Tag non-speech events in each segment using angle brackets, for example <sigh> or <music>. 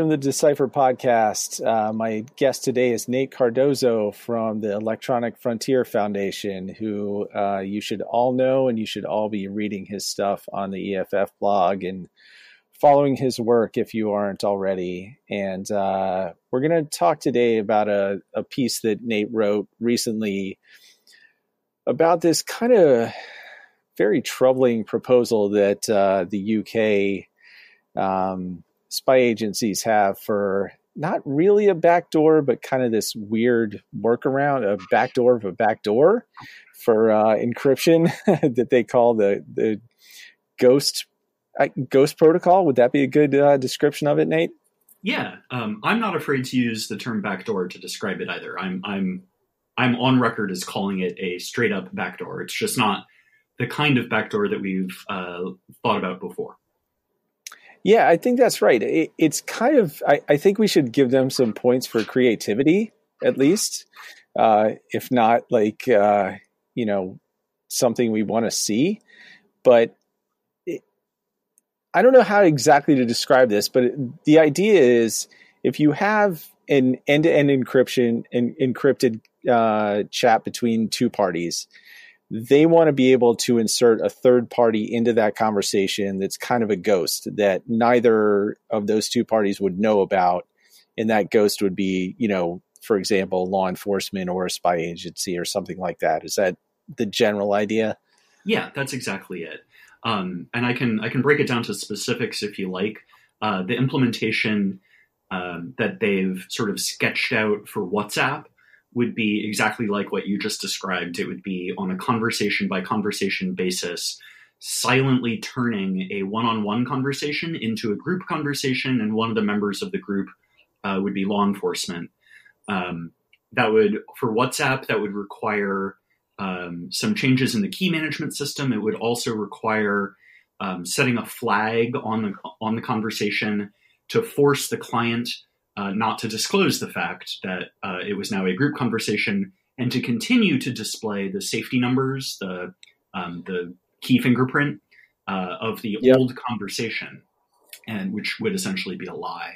welcome to the Decipher podcast. Uh, my guest today is Nate Cardozo from the Electronic Frontier Foundation, who uh, you should all know and you should all be reading his stuff on the EFF blog and following his work if you aren't already. And uh, we're going to talk today about a, a piece that Nate wrote recently about this kind of very troubling proposal that uh, the UK. Um, spy agencies have for not really a backdoor, but kind of this weird workaround, a backdoor of a backdoor for uh, encryption <laughs> that they call the the ghost uh, ghost protocol. Would that be a good uh, description of it, Nate? Yeah, um, I'm not afraid to use the term backdoor to describe it either. I'm I'm I'm on record as calling it a straight up backdoor. It's just not the kind of backdoor that we've uh, thought about before. Yeah, I think that's right. It, it's kind of, I, I, think we should give them some points for creativity, at least, uh, if not like, uh, you know, something we want to see. But it, I don't know how exactly to describe this, but it, the idea is if you have an end to end encryption and encrypted uh, chat between two parties, they want to be able to insert a third party into that conversation that's kind of a ghost that neither of those two parties would know about. And that ghost would be, you know, for example, law enforcement or a spy agency or something like that. Is that the general idea? Yeah, that's exactly it. Um, and I can I can break it down to specifics if you like. Uh, the implementation um, that they've sort of sketched out for WhatsApp would be exactly like what you just described. It would be on a conversation by conversation basis, silently turning a one on one conversation into a group conversation, and one of the members of the group uh, would be law enforcement. Um, that would, for WhatsApp, that would require um, some changes in the key management system. It would also require um, setting a flag on the on the conversation to force the client uh, not to disclose the fact that uh, it was now a group conversation and to continue to display the safety numbers, the um, the key fingerprint uh, of the yep. old conversation, and which would essentially be a lie.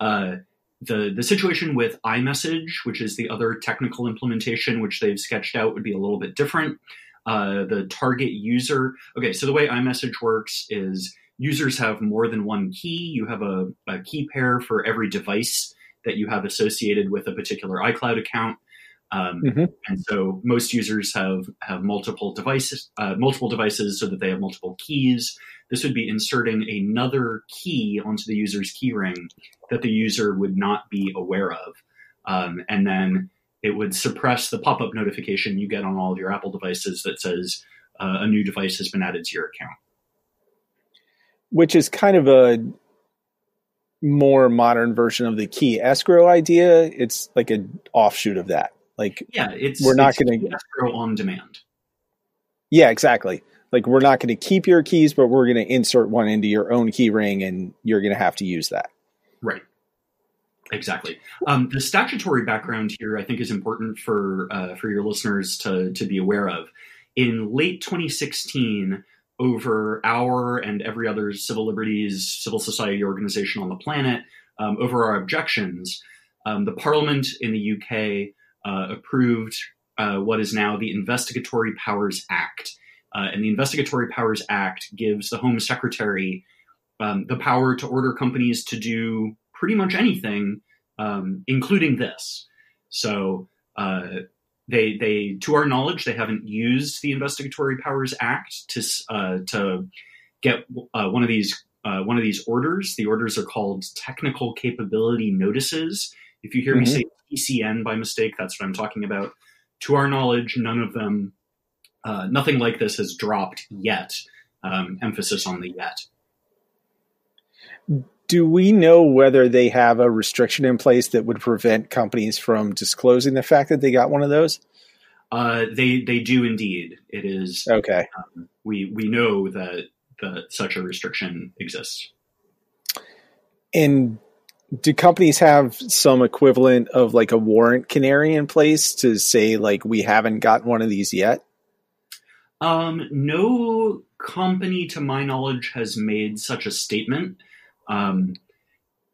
Uh, the the situation with iMessage, which is the other technical implementation which they've sketched out, would be a little bit different. Uh, the target user. Okay, so the way iMessage works is users have more than one key. You have a, a, key pair for every device that you have associated with a particular iCloud account. Um, mm-hmm. And so most users have have multiple devices, uh, multiple devices, so that they have multiple keys. This would be inserting another key onto the user's keyring that the user would not be aware of, um, and then it would suppress the pop-up notification you get on all of your Apple devices that says uh, a new device has been added to your account which is kind of a more modern version of the key escrow idea. It's like an offshoot of that. Like, yeah, it's we're not going to escrow on demand. Yeah, exactly. Like we're not going to keep your keys, but we're going to insert one into your own key ring, and you're going to have to use that. Right. Exactly. Um, the statutory background here, I think, is important for uh, for your listeners to to be aware of. In late 2016, over our and every other civil liberties, civil society organization on the planet, um, over our objections, um, the Parliament in the UK uh, approved uh, what is now the Investigatory Powers Act. Uh, and the Investigatory Powers Act gives the Home Secretary um, the power to order companies to do pretty much anything, um, including this. So, uh, they they to our knowledge they haven't used the Investigatory Powers Act to uh, to get uh, one of these uh, one of these orders. The orders are called technical capability notices. If you hear mm-hmm. me say TCN by mistake, that's what I'm talking about. To our knowledge, none of them, uh, nothing like this has dropped yet. Um, emphasis on the yet. Do we know whether they have a restriction in place that would prevent companies from disclosing the fact that they got one of those? Uh, they they do indeed. It is okay. Um, we we know that that such a restriction exists. And do companies have some equivalent of like a warrant canary in place to say like we haven't gotten one of these yet? Um, no company, to my knowledge, has made such a statement. Um,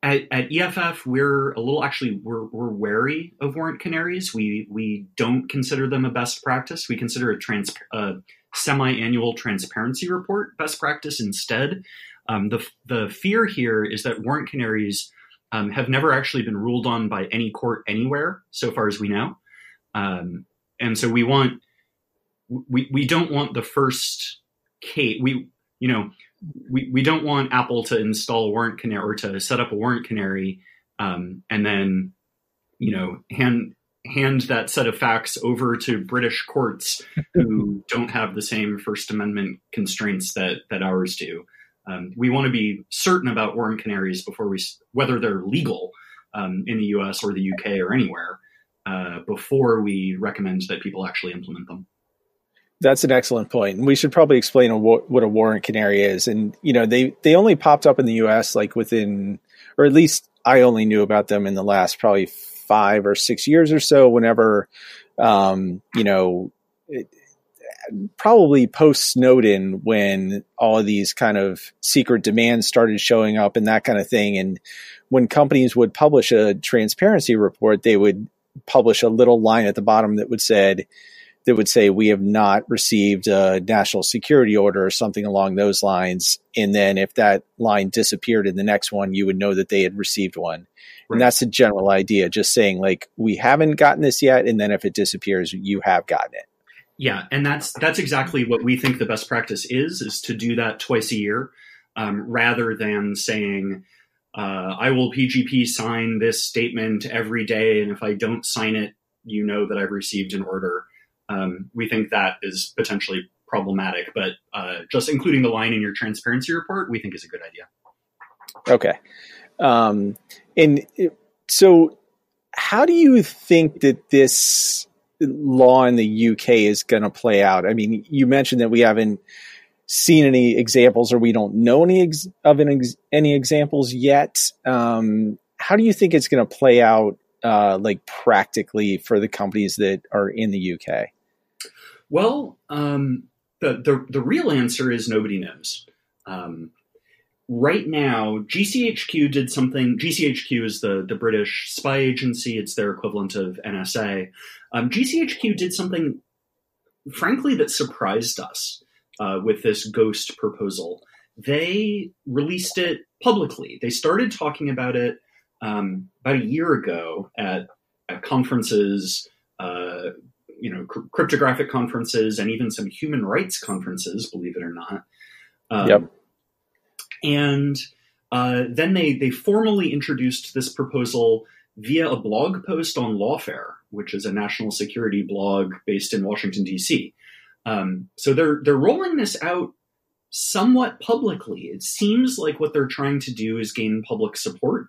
at, at, EFF, we're a little actually we're, we're wary of warrant canaries. We we don't consider them a best practice. We consider a trans a semi-annual transparency report best practice instead. Um, the the fear here is that warrant canaries um, have never actually been ruled on by any court anywhere, so far as we know. Um, and so we want we we don't want the first case we you know we, we don't want Apple to install a warrant canary or to set up a warrant canary um, and then you know hand hand that set of facts over to British courts who <laughs> don't have the same First Amendment constraints that that ours do. Um, we want to be certain about warrant canaries before we whether they're legal um, in the U.S. or the U.K. or anywhere uh, before we recommend that people actually implement them. That's an excellent point. And we should probably explain a, what a warrant canary is. And, you know, they, they only popped up in the US like within, or at least I only knew about them in the last probably five or six years or so, whenever, um, you know, it, probably post Snowden when all of these kind of secret demands started showing up and that kind of thing. And when companies would publish a transparency report, they would publish a little line at the bottom that would said, that would say we have not received a national security order or something along those lines. And then if that line disappeared in the next one, you would know that they had received one. Right. And that's the general idea, just saying like we haven't gotten this yet, and then if it disappears, you have gotten it. Yeah, and that's that's exactly what we think the best practice is: is to do that twice a year, um, rather than saying, uh, "I will PGP sign this statement every day, and if I don't sign it, you know that I've received an order." Um, we think that is potentially problematic, but uh, just including the line in your transparency report, we think is a good idea. Okay. Um, and so, how do you think that this law in the UK is going to play out? I mean, you mentioned that we haven't seen any examples or we don't know any ex- of an ex- any examples yet. Um, how do you think it's going to play out, uh, like practically for the companies that are in the UK? Well, um, the, the, the real answer is nobody knows. Um, right now, GCHQ did something. GCHQ is the, the British spy agency, it's their equivalent of NSA. Um, GCHQ did something, frankly, that surprised us uh, with this ghost proposal. They released it publicly. They started talking about it um, about a year ago at, at conferences. Uh, you know cryptographic conferences and even some human rights conferences, believe it or not. Um, yep. And uh, then they they formally introduced this proposal via a blog post on Lawfare, which is a national security blog based in Washington D.C. Um, so they're they're rolling this out somewhat publicly. It seems like what they're trying to do is gain public support.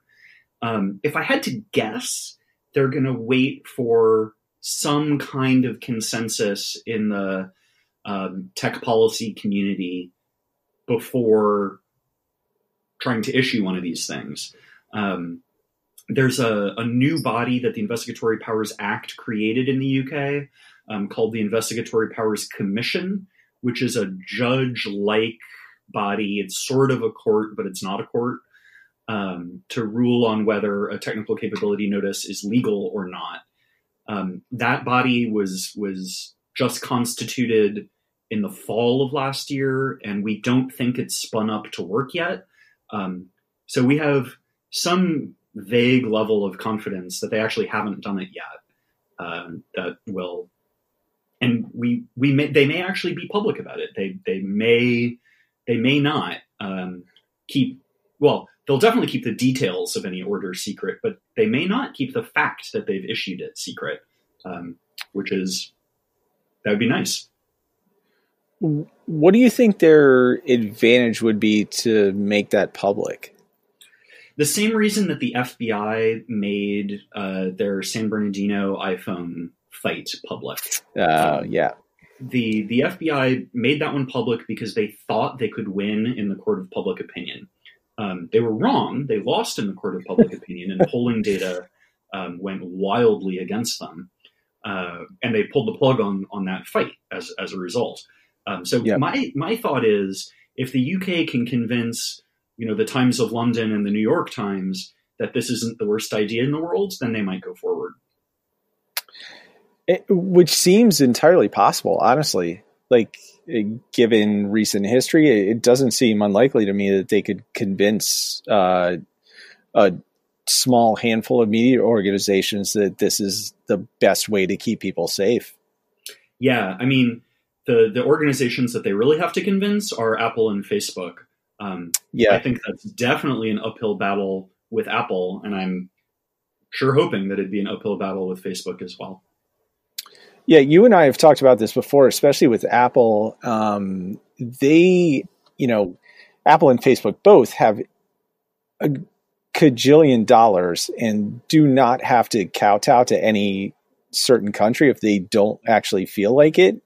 Um, if I had to guess, they're going to wait for some kind of consensus in the um, tech policy community before trying to issue one of these things. Um, there's a, a, new body that the Investigatory Powers Act created in the UK um, called the Investigatory Powers Commission, which is a judge like body. It's sort of a court, but it's not a court. Um, to rule on whether a technical capability notice is legal or not. Um, that body was was just constituted in the fall of last year, and we don't think it's spun up to work yet. Um, so we have some vague level of confidence that they actually haven't done it yet. Um, that will, and we we may they may actually be public about it. They they may they may not um, keep well they'll definitely keep the details of any order secret, but they may not keep the fact that they've issued it secret, um, which is that would be nice. What do you think their advantage would be to make that public? The same reason that the FBI made uh, their San Bernardino iPhone fight public. Uh, yeah. The the FBI made that one public because they thought they could win in the court of public opinion. Um, they were wrong. They lost in the court of public <laughs> opinion, and polling data um, went wildly against them. Uh, and they pulled the plug on on that fight as as a result. Um, so yep. my my thought is, if the UK can convince you know the Times of London and the New York Times that this isn't the worst idea in the world, then they might go forward. It, which seems entirely possible, honestly. Like, given recent history, it doesn't seem unlikely to me that they could convince uh, a small handful of media organizations that this is the best way to keep people safe. Yeah, I mean, the the organizations that they really have to convince are Apple and Facebook. Um, yeah, I think that's definitely an uphill battle with Apple, and I'm sure hoping that it'd be an uphill battle with Facebook as well. Yeah, you and I have talked about this before, especially with Apple. Um, they, you know, Apple and Facebook both have a cajillion dollars and do not have to kowtow to any certain country if they don't actually feel like it.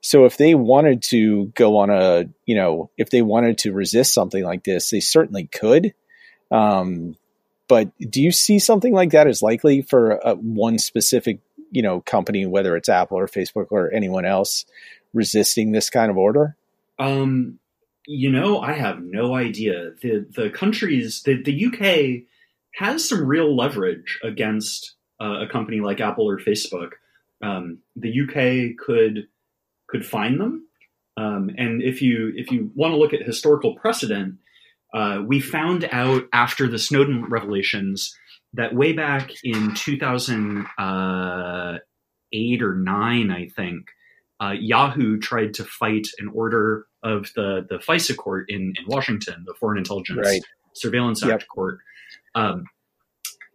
So if they wanted to go on a, you know, if they wanted to resist something like this, they certainly could. Um, but do you see something like that as likely for a, one specific, you know, company, whether it's Apple or Facebook or anyone else, resisting this kind of order? Um, you know, I have no idea. the The countries, the the UK has some real leverage against uh, a company like Apple or Facebook. Um, the UK could could find them, um, and if you if you want to look at historical precedent, uh, we found out after the Snowden revelations that way back in 2008 uh, or nine, I think, uh, Yahoo tried to fight an order of the the FISA court in in Washington, the Foreign Intelligence right. Surveillance Act yep. court. Um,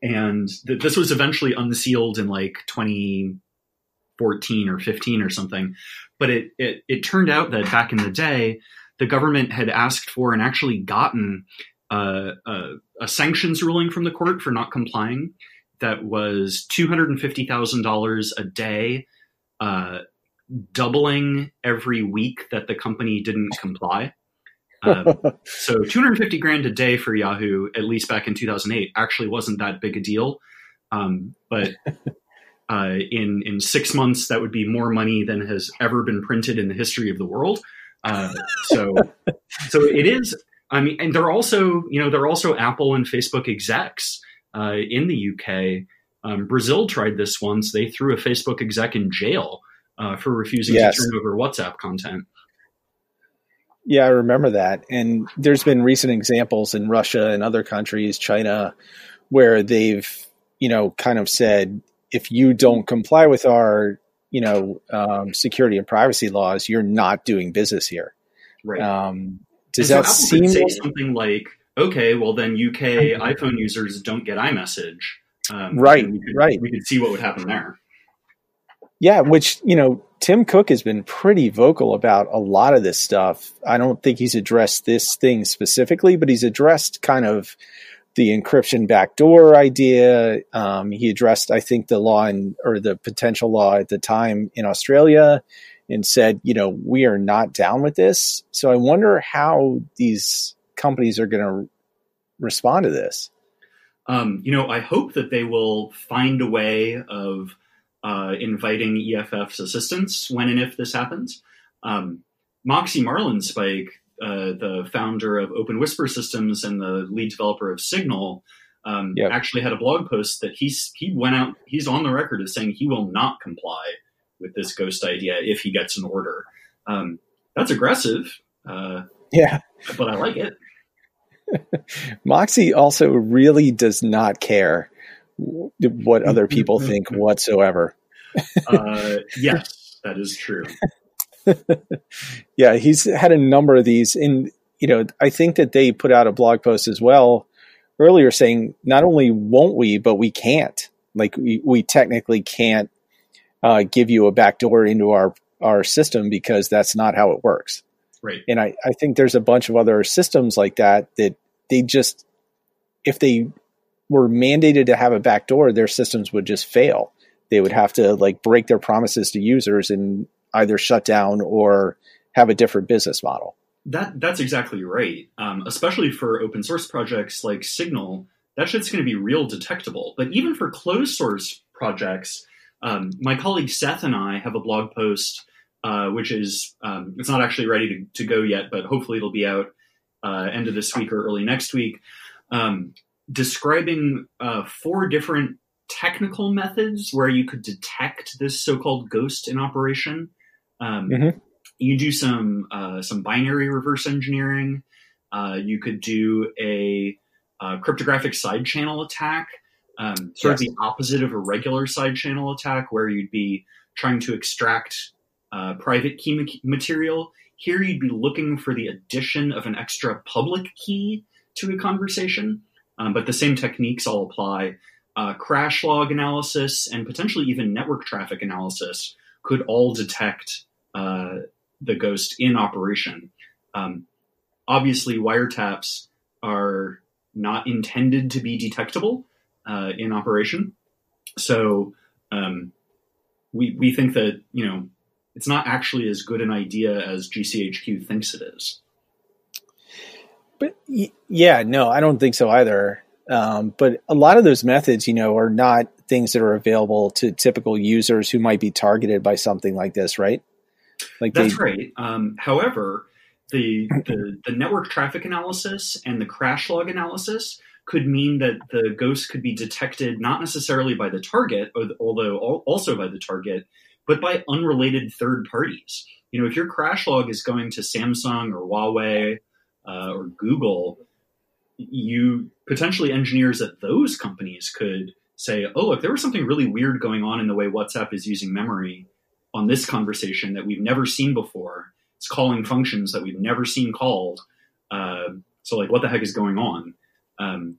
and th- this was eventually unsealed in like 2014 or 15 or something. But it, it it turned out that back in the day, the government had asked for and actually gotten a, a sanctions ruling from the court for not complying. That was two hundred and fifty thousand dollars a day. Uh, doubling every week that the company didn't comply. Um, <laughs> so 250 grand a day for Yahoo, at least back in 2008, actually wasn't that big a deal. Um, but <laughs> uh, in in six months, that would be more money than has ever been printed in the history of the world. Uh, so so it is. I mean, and they're also you know they're also Apple and Facebook execs uh, in the UK. Um, Brazil tried this once. They threw a Facebook exec in jail uh, for refusing yes. to turn over WhatsApp content. Yeah, I remember that. And there's been recent examples in Russia and other countries, China, where they've, you know, kind of said, if you don't comply with our, you know, um, security and privacy laws, you're not doing business here. Right. Um, does and that so seem say something like, okay, well then UK <laughs> iPhone users don't get iMessage. Um, right. We could, right. We could see what would happen there. Yeah, which, you know, Tim Cook has been pretty vocal about a lot of this stuff. I don't think he's addressed this thing specifically, but he's addressed kind of the encryption backdoor idea. Um, he addressed, I think, the law in, or the potential law at the time in Australia and said, you know, we are not down with this. So I wonder how these companies are going to respond to this. Um, you know, I hope that they will find a way of uh, inviting EFF's assistance when and if this happens. Um, Moxie Marlinspike, uh, the founder of Open Whisper Systems and the lead developer of Signal, um, yep. actually had a blog post that he's he went out. He's on the record as saying he will not comply with this ghost idea if he gets an order. Um, that's aggressive. Uh, yeah, but I like it. <laughs> Moxie also really does not care what other people <laughs> think whatsoever. uh, yes, that is true. <laughs> yeah, he's had a number of these. And, you know, I think that they put out a blog post as well earlier saying not only won't we, but we can't. Like, we, we technically can't uh, give you a backdoor into our, our system because that's not how it works. Right. And I, I think there's a bunch of other systems like that that they just, if they were mandated to have a backdoor, their systems would just fail. They would have to like break their promises to users and either shut down or have a different business model. That that's exactly right. Um, especially for open source projects like Signal, that shit's going to be real detectable. But even for closed source projects, um, my colleague Seth and I have a blog post, uh, which is um, it's not actually ready to, to, go yet, but hopefully it'll be out uh, end of this week or early next week. Um, describing uh, four different technical methods where you could detect this so-called ghost in operation. Um, mm-hmm. You do some uh, some binary reverse engineering. Uh, you could do a, a, uh, cryptographic side channel attack, um, sort yes. of the opposite of a regular side channel attack, where you'd be trying to extract uh, private key material. Here, you'd be looking for the addition of an extra public key to a conversation, um, but the same techniques all apply. Uh, crash log analysis and potentially even network traffic analysis could all detect uh, the ghost in operation. Um, obviously, wiretaps are not intended to be detectable uh, in operation, so um, we we think that you know it's not actually as good an idea as GCHQ thinks it is. But yeah, no, I don't think so either. Um, but a lot of those methods, you know, are not things that are available to typical users who might be targeted by something like this, right? Like that's they, right. Um, however, the, the the network traffic analysis and the crash log analysis could mean that the ghost could be detected not necessarily by the target, although also by the target, but by unrelated third parties. You know, if your crash log is going to Samsung or Huawei uh, or Google, you potentially engineers at those companies could say, "Oh, look, there was something really weird going on in the way WhatsApp is using memory on this conversation that we've never seen before. It's calling functions that we've never seen called. Uh, so, like, what the heck is going on?" Um,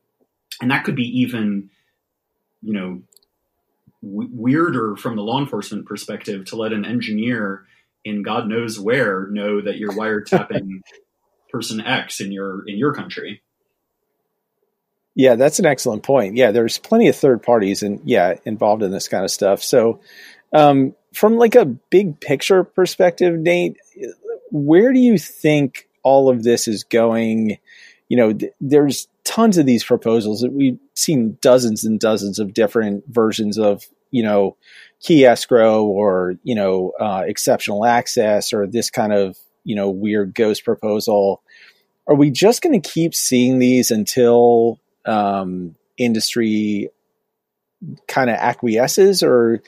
and that could be even, you know, w- weirder from the law enforcement perspective to let an engineer in God knows where know that you're wiretapping <laughs> person X in your in your country. Yeah, that's an excellent point. Yeah, there's plenty of third parties and yeah involved in this kind of stuff. So, um, from like a big picture perspective, Nate, where do you think all of this is going? You know, th- there's tons of these proposals that we've seen dozens and dozens of different versions of you know key escrow or you know uh, exceptional access or this kind of you know weird ghost proposal. Are we just going to keep seeing these until um, industry kind of acquiesces or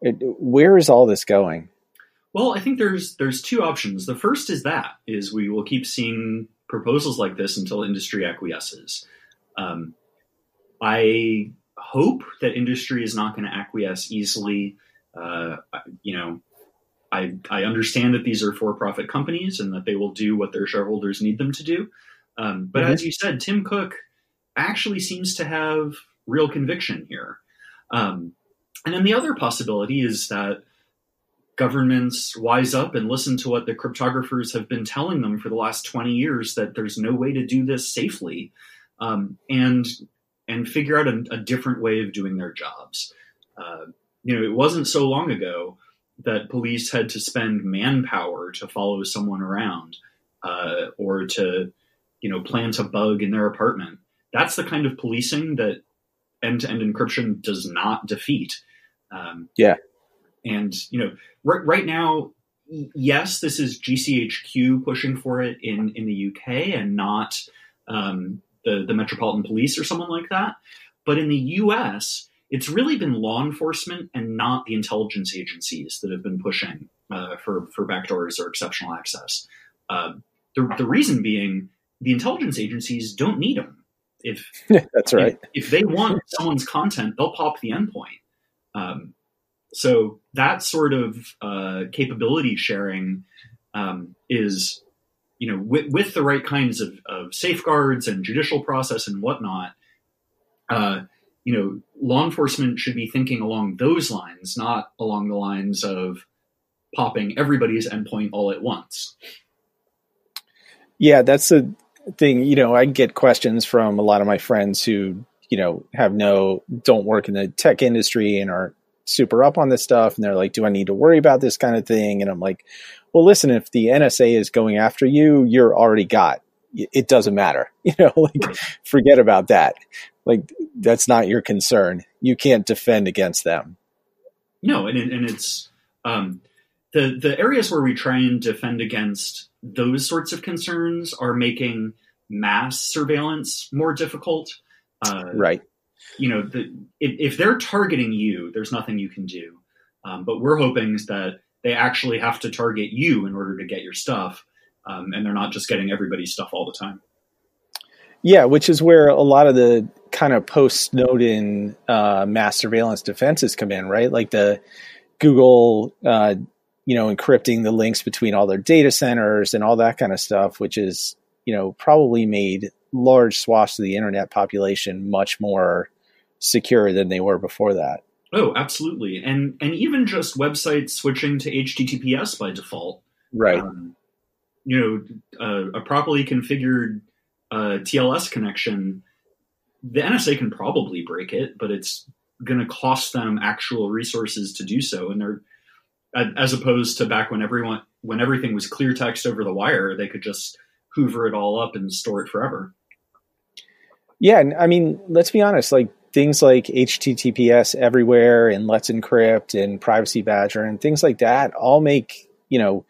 it, where is all this going? Well i think there's there's two options. The first is that is we will keep seeing proposals like this until industry acquiesces. Um, I hope that industry is not going to acquiesce easily. Uh, you know, I, I understand that these are for-profit companies and that they will do what their shareholders need them to do. Um, but mm-hmm. as you said, Tim Cook actually seems to have real conviction here. Um, and then the other possibility is that governments wise up and listen to what the cryptographers have been telling them for the last 20 years that there's no way to do this safely um, and and figure out a, a, different way of doing their jobs. Uh, you know it wasn't so long ago that police had to spend manpower to follow someone around uh, or to you know plant a bug in their apartment. That's the kind of policing that end-to-end encryption does not defeat. Um, yeah and you know, right, right now, yes, this is GCHQ pushing for it in in the UK and not um, the the Metropolitan Police or someone like that. But in the US, it's really been law enforcement and not the intelligence agencies that have been pushing uh, for for backdoors or exceptional access. Uh, the the reason being, the intelligence agencies don't need them. If <laughs> that's right, if, if, they want someone's content, they'll pop the endpoint. Um, so that sort of uh, capability sharing um, is, you know, with, with the right kinds of, of, safeguards and judicial process and whatnot. Uh, you know, law enforcement should be thinking along those lines, not along the lines of popping everybody's endpoint all at once. Yeah, that's the thing. You know, I get questions from a lot of my friends who, you know, have no, don't work in the tech industry and are super up on this stuff and they're like, do I need to worry about this kind of thing? And I'm like, well, listen, if the NSA is going after you, you're already got. It doesn't matter. <laughs> You know, like forget about that. Like that's not your concern. You can't defend against them. No, and and it's um, the the areas where we try and defend against those sorts of concerns are making mass surveillance more difficult. Uh, right. You know, the, if, if, they're targeting you, there's nothing you can do. Um, but we're hoping that they actually have to target you in order to get your stuff, um, and they're not just getting everybody's stuff all the time. Yeah, which is where a lot of the kind of post Snowden uh, mass surveillance defenses come in, right? Like the Google, uh, you know, encrypting the links between all their data centers and all that kind of stuff, which is, you know, probably made large swaths of the internet population much more secure than they were before that. Oh, absolutely, and and even just websites switching to HTTPS by default, right? Um, you know, uh, a properly configured uh, TLS connection, the NSA can probably break it, but it's going to cost them actual resources to do so, and they're as opposed to back when everyone when everything was clear text over the wire, they could just hoover it all up and store it forever. Yeah, and I mean, let's be honest, like things like HTTPS everywhere and Let's Encrypt and Privacy Badger and things like that all make, you know,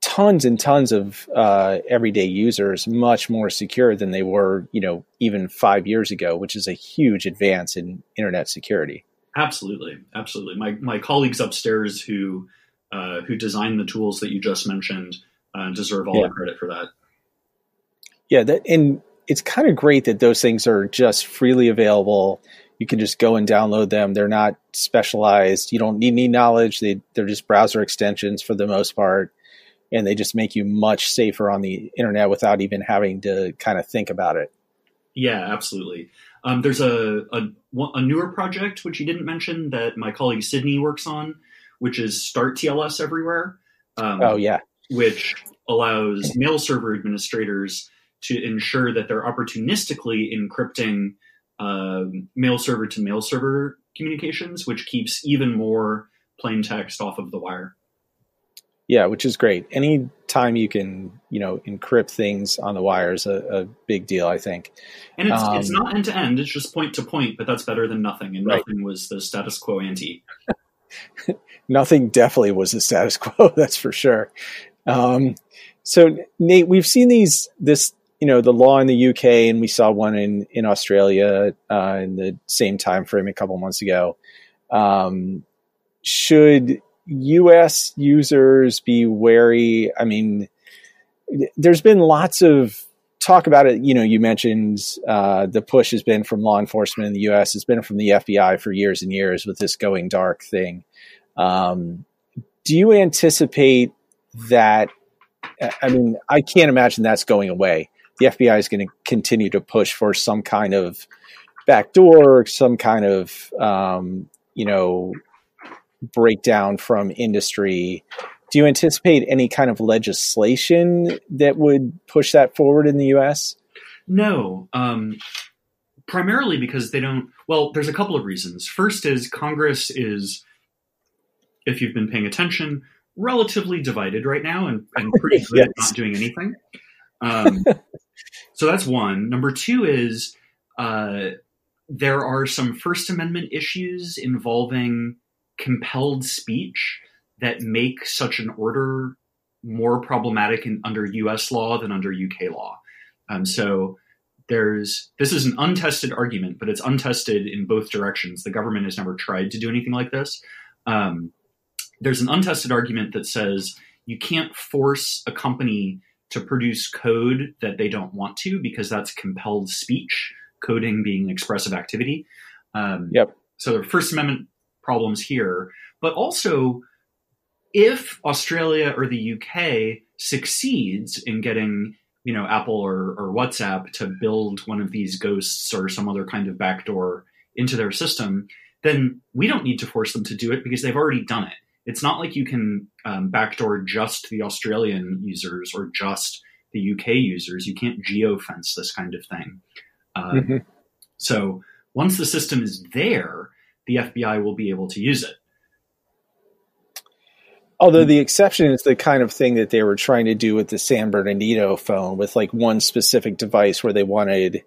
tons and tons of uh, everyday users much more secure than they were, you know, even five years ago, which is a huge advance in internet security. Absolutely, absolutely. My my colleagues upstairs who uh, who designed the tools that you just mentioned uh, deserve all yeah. the credit for that. Yeah, that and it's kind of great that those things are just freely available. You can just go and download them. They're not specialized. You don't need any knowledge. They they're just browser extensions for the most part and they just make you much safer on the internet without even having to kind of think about it. Yeah, absolutely. Um, there's a, a, a newer project which you didn't mention that my colleague Sydney works on, which is Start TLS Everywhere. Um, oh yeah, which allows mail server administrators to ensure that they're opportunistically encrypting uh, mail server to mail server communications, which keeps even more plain text off of the wire. Yeah, which is great. Any time you can, you know, encrypt things on the wire is a, a big deal, I think. And it's, um, it's not end to end; it's just point to point. But that's better than nothing, and right. nothing was the status quo ante. <laughs> nothing definitely was the status quo. <laughs> That's for sure. Um, so Nate, we've seen these this you know the law in the UK, and we saw one in in Australia uh, in the same time frame a couple months ago. Um, should US users be wary? I mean, there's been lots of talk about it. You know, you mentioned uh, the push has been from law enforcement in the US, it's been from the FBI for years and years with this going dark thing. Um, do you anticipate that? I mean, I can't imagine that's going away. The FBI is going to continue to push for some kind of backdoor, some kind of um, you know breakdown from industry. Do you anticipate any kind of legislation that would push that forward in the U.S.? No, um, primarily because they don't. Well, there's a couple of reasons. First is Congress is, if you've been paying attention, relatively divided right now and, and pretty good <laughs> yes. at not doing anything. Um, <laughs> so that's one. Number two is uh, there are some First Amendment issues involving compelled speech that make such an order more problematic in, under U.S. law than under UK law. Um, so there's this is an untested argument, but it's untested in both directions. The government has never tried to do anything like this. Um, there's an untested argument that says you can't force a company to produce code that they don't want to because that's compelled speech. Coding being expressive activity. Um, yep. So the First Amendment problems here, but also if Australia or the UK succeeds in getting you know Apple or, or WhatsApp to build one of these ghosts or some other kind of backdoor into their system, then we don't need to force them to do it because they've already done it. It's not like you can um, backdoor just the Australian users or just the UK users. You can't geofence this kind of thing. Uh, mm-hmm. So once the system is there, the FBI will be able to use it. Although the exception is the kind of thing that they were trying to do with the San Bernardino phone, with like one specific device where they wanted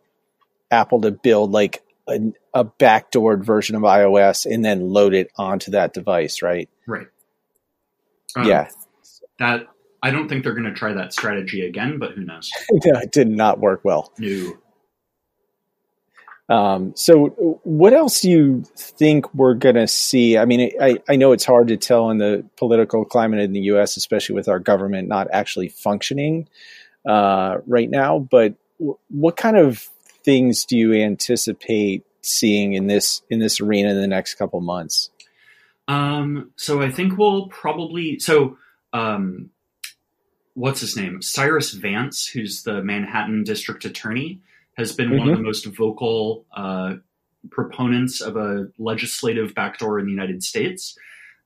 Apple to build like a, a backdoored version of iOS and then load it onto that device, right? Right. Um, yeah. That I don't think they're going to try that strategy again, but who knows? <laughs> no, it did not work well. No. Um, so, what else do you think we're going to see? I mean, I, I know it's hard to tell in the political climate in the U.S., especially with our government not actually functioning uh, right now. But w- what kind of things do you anticipate seeing in this in this arena in the next couple months? Um, so I think we'll probably so um, what's his name? Cyrus Vance, who's the Manhattan District Attorney has been mm-hmm. one of mm-hmm. the most vocal uh, proponents of a legislative backdoor in the United States.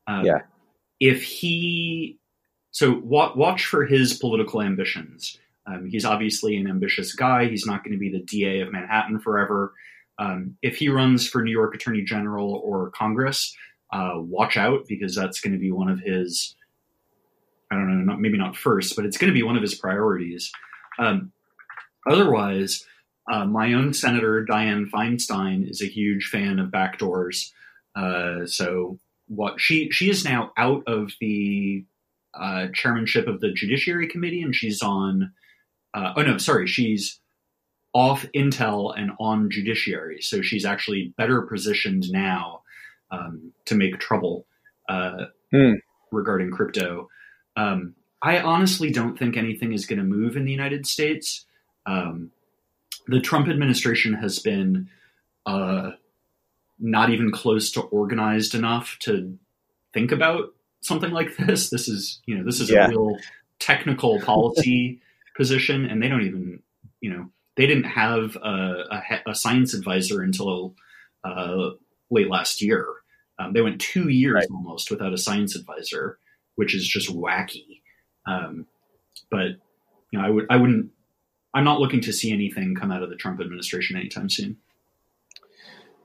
Um, yeah. If he, so watch for his political ambitions. Um, he's obviously an ambitious guy. He's not going to be the DA of Manhattan forever. Um, if he runs for New York Attorney General or Congress, uh, watch out because that's going to be one of his. I don't know, not, maybe not first, but it's going to be one of his priorities. Um, otherwise, uh, my own senator Dianne Feinstein is a huge fan of backdoors. Uh, so what she she is now out of the uh, chairmanship of the Judiciary Committee, and she's on. Uh, oh no, sorry, she's off Intel and on Judiciary, so she's actually better positioned now um, to make trouble mm. regarding crypto. Um, I honestly don't think anything is going to move in the United States. Um, the Trump administration has been uh, not even close to organized enough to think about something like this. This is, you know, this is yeah. a real technical policy position, and they don't even, you know, they didn't have a, a, a science advisor until uh, late last year. Um, they went two years right. almost without a science advisor, which is just wacky. Um, but you know, I would I wouldn't I'm not looking to see anything come out of the Trump administration anytime soon.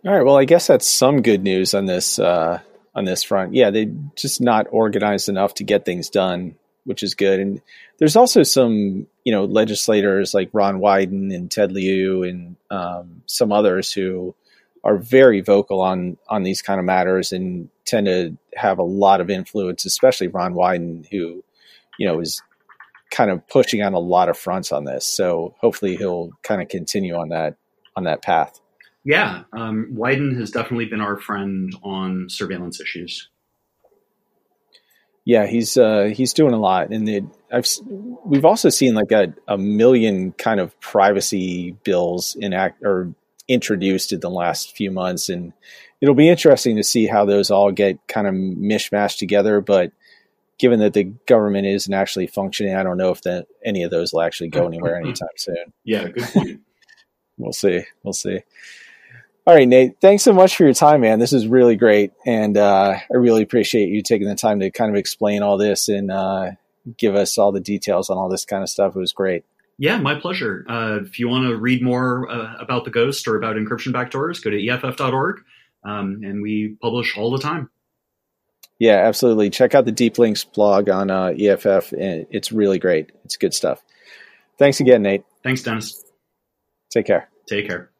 All right. Well, I guess that's some good news on this uh, on this front. Yeah, they just not organized enough to get things done, which is good. And there's also some you know legislators like Ron Wyden and Ted Lieu and um, some others who are very vocal on on these kind of matters and tend to have a lot of influence, especially Ron Wyden, who you know is kind of pushing on a lot of fronts on this. So hopefully he'll kind of continue on that on that path. Yeah, um, Wyden has definitely been our friend on surveillance issues. Yeah, he's uh, he's doing a lot, and I've we've also seen like a, a million kind of privacy bills in act or introduced in the last few months, and it'll be interesting to see how those all get kind of mishmashed together. But given that the government isn't actually functioning, I don't know if that any of those will actually go <laughs> anywhere anytime soon. Yeah, good point. <laughs> we'll see. We'll see. All right, Nate. Thanks so much for your time, man. This is really great, and uh, I really appreciate you taking the time to kind of explain all this and uh, give us all the details on all this kind of stuff. It was great. Yeah, my pleasure. Uh, if you want to read more uh, about the ghost or about encryption backdoors, go to EFF.org, um, and we publish all the time. Yeah, absolutely. Check out the Deep Links blog on uh, EFF. It's really great. It's good stuff. Thanks again, Nate. Thanks, Dennis. Take care. Take care.